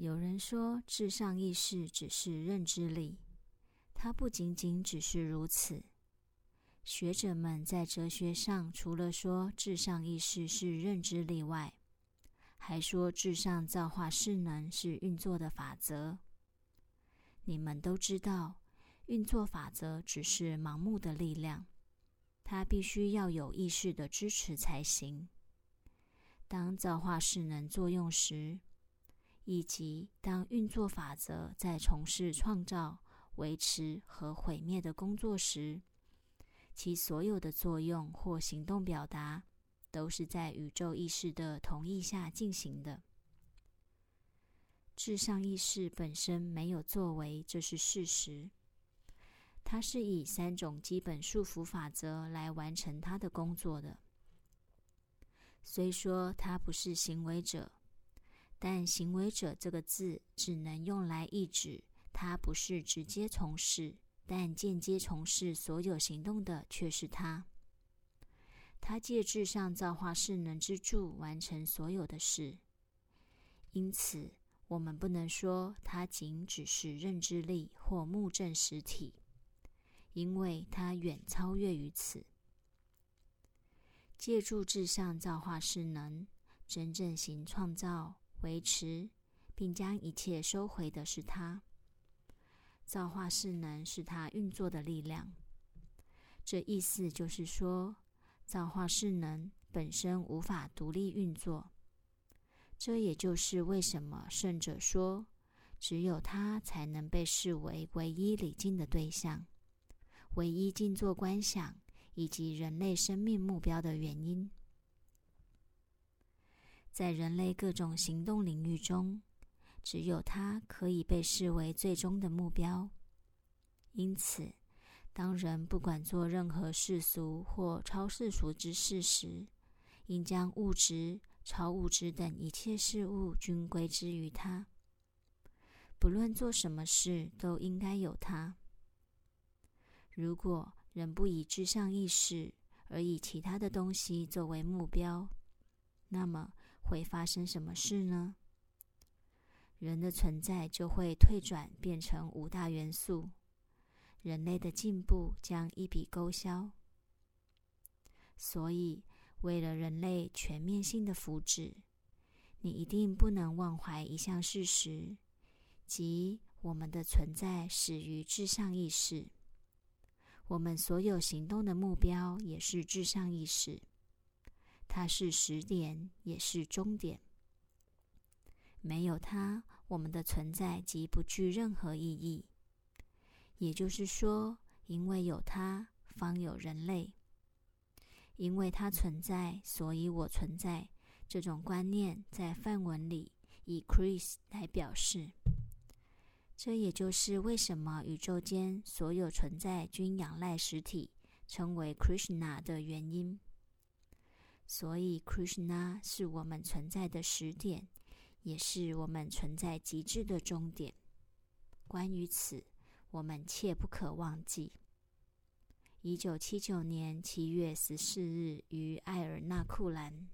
有人说，至上意识只是认知力，它不仅仅只是如此。学者们在哲学上，除了说至上意识是认知力外，还说至上造化势能是运作的法则。你们都知道，运作法则只是盲目的力量，它必须要有意识的支持才行。当造化势能作用时，以及当运作法则在从事创造、维持和毁灭的工作时，其所有的作用或行动表达，都是在宇宙意识的同意下进行的。至上意识本身没有作为，这是事实。它是以三种基本束缚法则来完成它的工作的。虽说它不是行为者，但“行为者”这个字只能用来意指它不是直接从事。但间接从事所有行动的却是他。他借至上造化势能之助完成所有的事。因此，我们不能说他仅只是认知力或目证实体，因为他远超越于此。借助至上造化势能，真正行创造、维持，并将一切收回的是他。造化势能是它运作的力量，这意思就是说，造化势能本身无法独立运作。这也就是为什么圣者说，只有它才能被视为唯一礼敬的对象，唯一静坐观想以及人类生命目标的原因。在人类各种行动领域中。只有它可以被视为最终的目标。因此，当人不管做任何世俗或超世俗之事时，应将物质、超物质等一切事物均归之于它。不论做什么事，都应该有它。如果人不以至上意识，而以其他的东西作为目标，那么会发生什么事呢？人的存在就会退转，变成五大元素，人类的进步将一笔勾销。所以，为了人类全面性的福祉，你一定不能忘怀一项事实，即我们的存在始于至上意识，我们所有行动的目标也是至上意识，它是始点，也是终点。没有它，我们的存在即不具任何意义。也就是说，因为有它，方有人类；因为它存在，所以我存在。这种观念在梵文里以 “Chris” 来表示。这也就是为什么宇宙间所有存在均仰赖实体，称为 Krishna 的原因。所以，Krishna 是我们存在的始点。也是我们存在极致的终点。关于此，我们切不可忘记。一九七九年七月十四日于埃尔纳库兰。